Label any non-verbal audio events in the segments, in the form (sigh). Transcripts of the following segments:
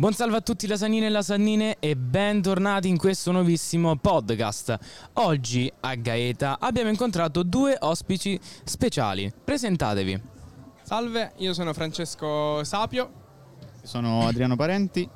Buon salve a tutti lasagnine e lasannine e bentornati in questo nuovissimo podcast. Oggi a Gaeta abbiamo incontrato due ospiti speciali. Presentatevi. Salve, io sono Francesco Sapio, Sono Adriano Parenti.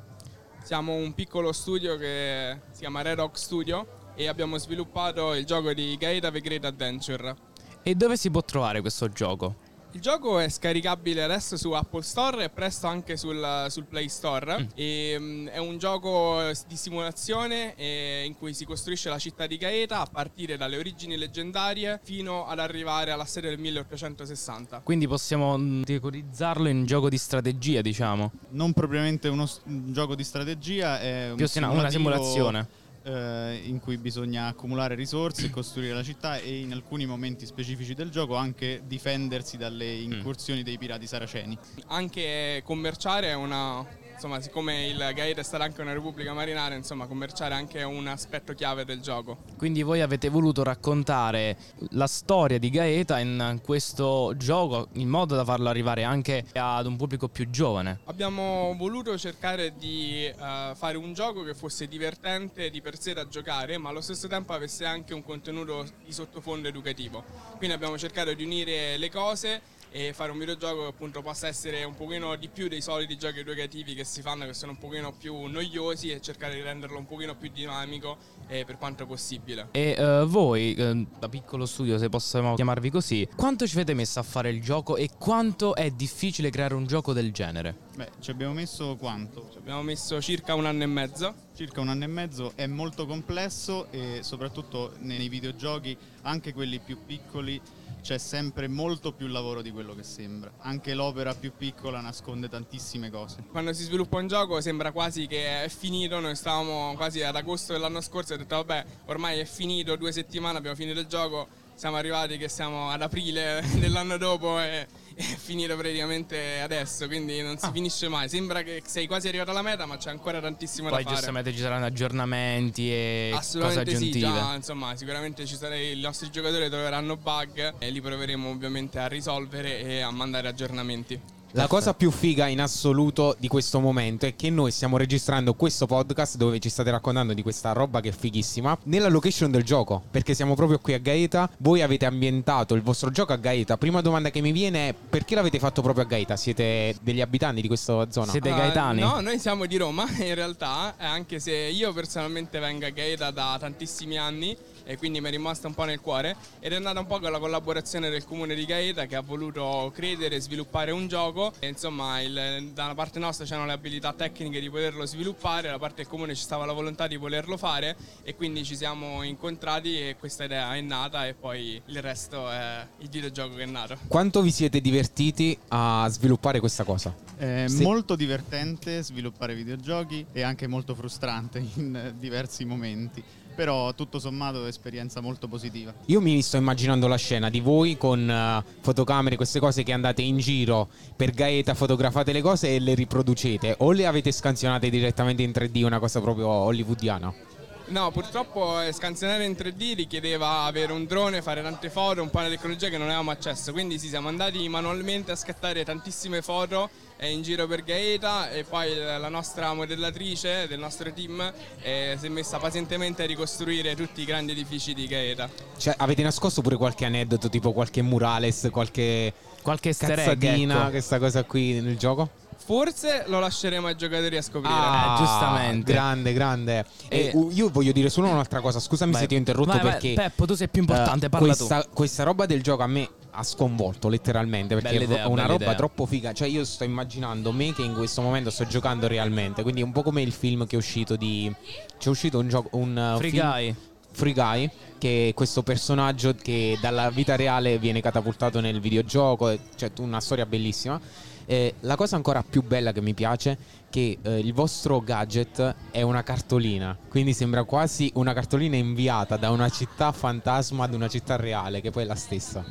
siamo un piccolo studio che si chiama Red Rock Studio e abbiamo sviluppato il gioco di Gaeta The Great Adventure. E dove si può trovare questo gioco? Il gioco è scaricabile adesso su Apple Store e presto anche sul, sul Play Store. E, mm, è un gioco di simulazione eh, in cui si costruisce la città di Gaeta a partire dalle origini leggendarie fino ad arrivare alla serie del 1860. Quindi possiamo mm, categorizzarlo in gioco di strategia, diciamo. Non propriamente uno s- un gioco di strategia, è un Più no, una simulativo, simulazione. Eh, in cui bisogna accumulare risorse, costruire la città e in alcuni momenti specifici del gioco anche difendersi dalle Mm. incursioni dei pirati saraceni. Anche commerciare è una. Insomma, siccome il Gaeta è stata anche una repubblica marinara, insomma, commerciare è anche un aspetto chiave del gioco. Quindi voi avete voluto raccontare la storia di Gaeta in questo gioco in modo da farlo arrivare anche ad un pubblico più giovane. Abbiamo voluto cercare di eh, fare un gioco che fosse divertente di per sé da giocare, ma allo stesso tempo avesse anche un contenuto di sottofondo educativo. Quindi abbiamo cercato di unire le cose e fare un videogioco che appunto possa essere un pochino di più dei soliti giochi educativi che si fanno, che sono un pochino più noiosi e cercare di renderlo un pochino più dinamico eh, per quanto possibile. E eh, voi, eh, da piccolo studio, se possiamo chiamarvi così, quanto ci avete messo a fare il gioco e quanto è difficile creare un gioco del genere? Beh, ci abbiamo messo quanto? Ci abbiamo messo circa un anno e mezzo. Circa un anno e mezzo, è molto complesso e soprattutto nei videogiochi, anche quelli più piccoli, c'è sempre molto più lavoro di quello che sembra. Anche l'opera più piccola nasconde tantissime cose. Quando si sviluppa un gioco sembra quasi che è finito, noi stavamo quasi ad agosto dell'anno scorso e ho detto vabbè ormai è finito, due settimane abbiamo finito il gioco, siamo arrivati che siamo ad aprile (laughs) dell'anno dopo e (laughs) è finito praticamente adesso, quindi non si finisce mai, sembra che sei quasi arrivato alla meta ma c'è ancora tantissimo Poi da fare. giustamente ci saranno aggiornamenti e cose Assolutamente sì, aggiuntive. già, insomma sicuramente ci sarà, i nostri giocatori troveranno bug e li proveremo ovviamente a risolvere e a mandare aggiornamenti. La cosa più figa in assoluto di questo momento è che noi stiamo registrando questo podcast dove ci state raccontando di questa roba che è fighissima nella location del gioco, perché siamo proprio qui a Gaeta. Voi avete ambientato il vostro gioco a Gaeta. Prima domanda che mi viene è perché l'avete fatto proprio a Gaeta? Siete degli abitanti di questa zona? Siete- Ah, gaetani? no, noi siamo di Roma (laughs) in realtà, eh, anche se io personalmente vengo a Gaeta da tantissimi anni e quindi mi è rimasta un po' nel cuore ed è nata un po' con la collaborazione del comune di Gaeta che ha voluto credere e sviluppare un gioco e insomma il- da una parte nostra c'erano le abilità tecniche di poterlo sviluppare, da parte del comune ci stava la volontà di volerlo fare e quindi ci siamo incontrati e questa idea è nata e poi il resto è il videogioco che è nato. Quanto vi siete divertiti a sviluppare questa cosa? È Sì. molto divertente sviluppare videogiochi e anche molto frustrante in eh, diversi momenti. Però tutto sommato è esperienza molto positiva. Io mi sto immaginando la scena di voi con eh, fotocamere, queste cose che andate in giro per Gaeta, fotografate le cose e le riproducete o le avete scansionate direttamente in 3D, una cosa proprio hollywoodiana? No, purtroppo eh, scansionare in 3D richiedeva avere un drone, fare tante foto, un po' di tecnologia che non avevamo accesso, quindi sì, siamo andati manualmente a scattare tantissime foto eh, in giro per Gaeta e poi la nostra modellatrice del nostro team eh, si è messa pazientemente a ricostruire tutti i grandi edifici di Gaeta. Cioè, avete nascosto pure qualche aneddoto, tipo qualche murales, qualche Qualche cazzadina, ecco. questa cosa qui nel gioco? Forse lo lasceremo ai giocatori a scoprire. Ah, giustamente. Grande, grande. E E- uh, io voglio dire solo un'altra cosa, scusami Vai. se ti ho interrotto Vai, vai, perché... Peppo, tu sei più importante, eh, parla questa, questa roba del gioco a me ha sconvolto letteralmente perché idea, è una roba idea. troppo figa. Cioè, io sto immaginando me che in questo momento sto giocando realmente. Quindi è un po' come il film che è uscito di. C'è uscito un gioco. Un uh, Free film- Guy. Free Guy, che è questo personaggio che dalla vita reale viene catapultato nel videogioco, cioè una storia bellissima. Eh, la cosa ancora più bella che mi piace è che eh, il vostro gadget è una cartolina, quindi sembra quasi una cartolina inviata da una città fantasma ad una città reale, che poi è la stessa.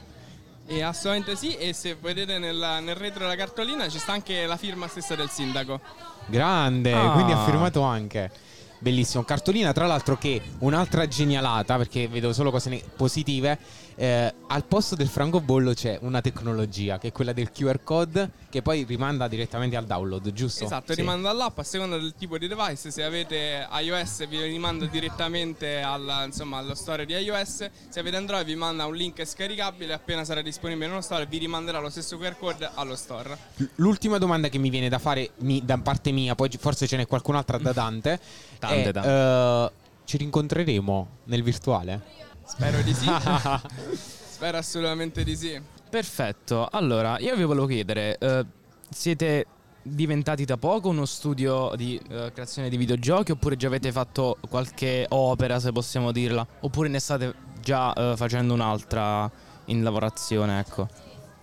E assolutamente sì, e se vedete nel, nel retro della cartolina ci sta anche la firma stessa del sindaco. Grande, Ah. quindi ha firmato anche. Bellissimo. Cartolina, tra l'altro, che un'altra genialata, perché vedo solo cose ne- positive, eh, al posto del francobollo c'è una tecnologia che è quella del QR code che poi rimanda direttamente al download, giusto? Esatto, Sì. rimanda all'app a seconda del tipo di device. Se avete iOS vi rimanda direttamente al- insomma, allo store di iOS. Se avete Android vi manda un link scaricabile. Appena sarà disponibile nello store vi rimanderà lo stesso QR code allo store. L'ultima domanda che mi viene da fare mi- da parte mia, poi forse ce n'è qualcun'altra da Dante. Tante, è, tante. eh, ci rincontreremo nel virtuale? Spero di sì. (laughs) Spero assolutamente di sì. Perfetto, allora io vi volevo chiedere, eh, siete diventati da poco uno studio di eh, creazione di videogiochi oppure già avete fatto qualche opera se possiamo dirla oppure ne state già eh, facendo un'altra in lavorazione ecco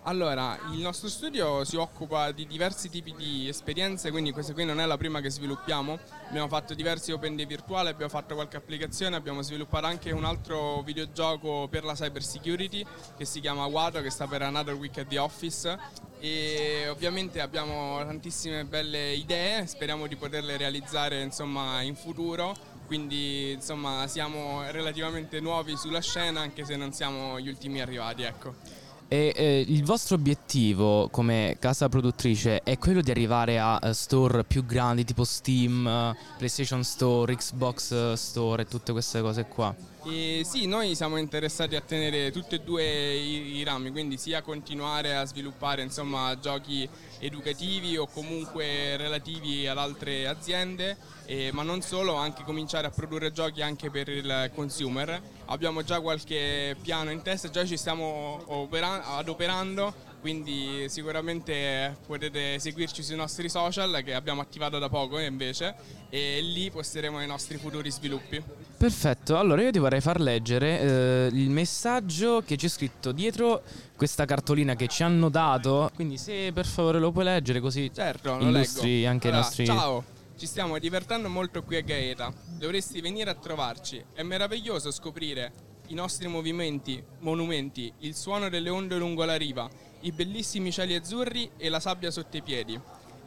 Allora, il nostro studio si occupa di diversi tipi di esperienze, quindi questa qui non è la prima che sviluppiamo. Abbiamo fatto diversi open day virtuali, abbiamo fatto qualche applicazione, abbiamo sviluppato anche un altro videogioco per la cyber security che si chiama Wato, che sta per Another Week at the Office. E ovviamente abbiamo tantissime belle idee, speriamo di poterle realizzare insomma, in futuro. Quindi insomma siamo relativamente nuovi sulla scena anche se non siamo gli ultimi arrivati, ecco. E eh, il vostro obiettivo come casa produttrice è quello di arrivare a eh, store più grandi tipo Steam, eh, PlayStation Store, Xbox eh, Store e tutte queste cose qua. E sì, noi siamo interessati a tenere tutti e due i, i rami, quindi sia continuare a sviluppare insomma, giochi educativi o comunque relativi ad altre aziende, eh, ma non solo, anche cominciare a produrre giochi anche per il consumer. Abbiamo già qualche piano in testa, già ci stiamo opera- adoperando, quindi sicuramente potete seguirci sui nostri social che abbiamo attivato da poco invece e lì posteremo i nostri futuri sviluppi. Perfetto, allora io ti vorrei far leggere eh, il messaggio che c'è scritto dietro questa cartolina che ci hanno dato. Quindi se per favore lo puoi leggere così Certo, lo illustri leggo. anche i Allora, nostri... Ciao, ci stiamo divertendo molto qui a Gaeta. Dovresti venire a trovarci. È meraviglioso scoprire i nostri movimenti, monumenti, il suono delle onde lungo la riva, i bellissimi cieli azzurri e la sabbia sotto i piedi.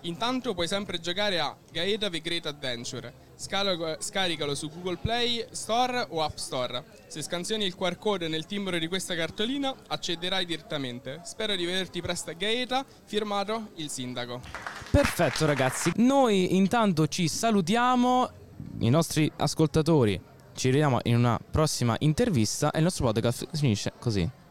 Intanto puoi sempre giocare a Gaeta The Great Adventure. Scalo- scaricalo su Google Play Store o App Store. Se scansioni il QR code nel timbro di questa cartolina, accederai direttamente. Spero di vederti presto a Gaeta. Firmato il sindaco. Perfetto ragazzi, noi intanto ci salutiamo, i nostri ascoltatori ci vediamo in una prossima intervista e il nostro podcast finisce così.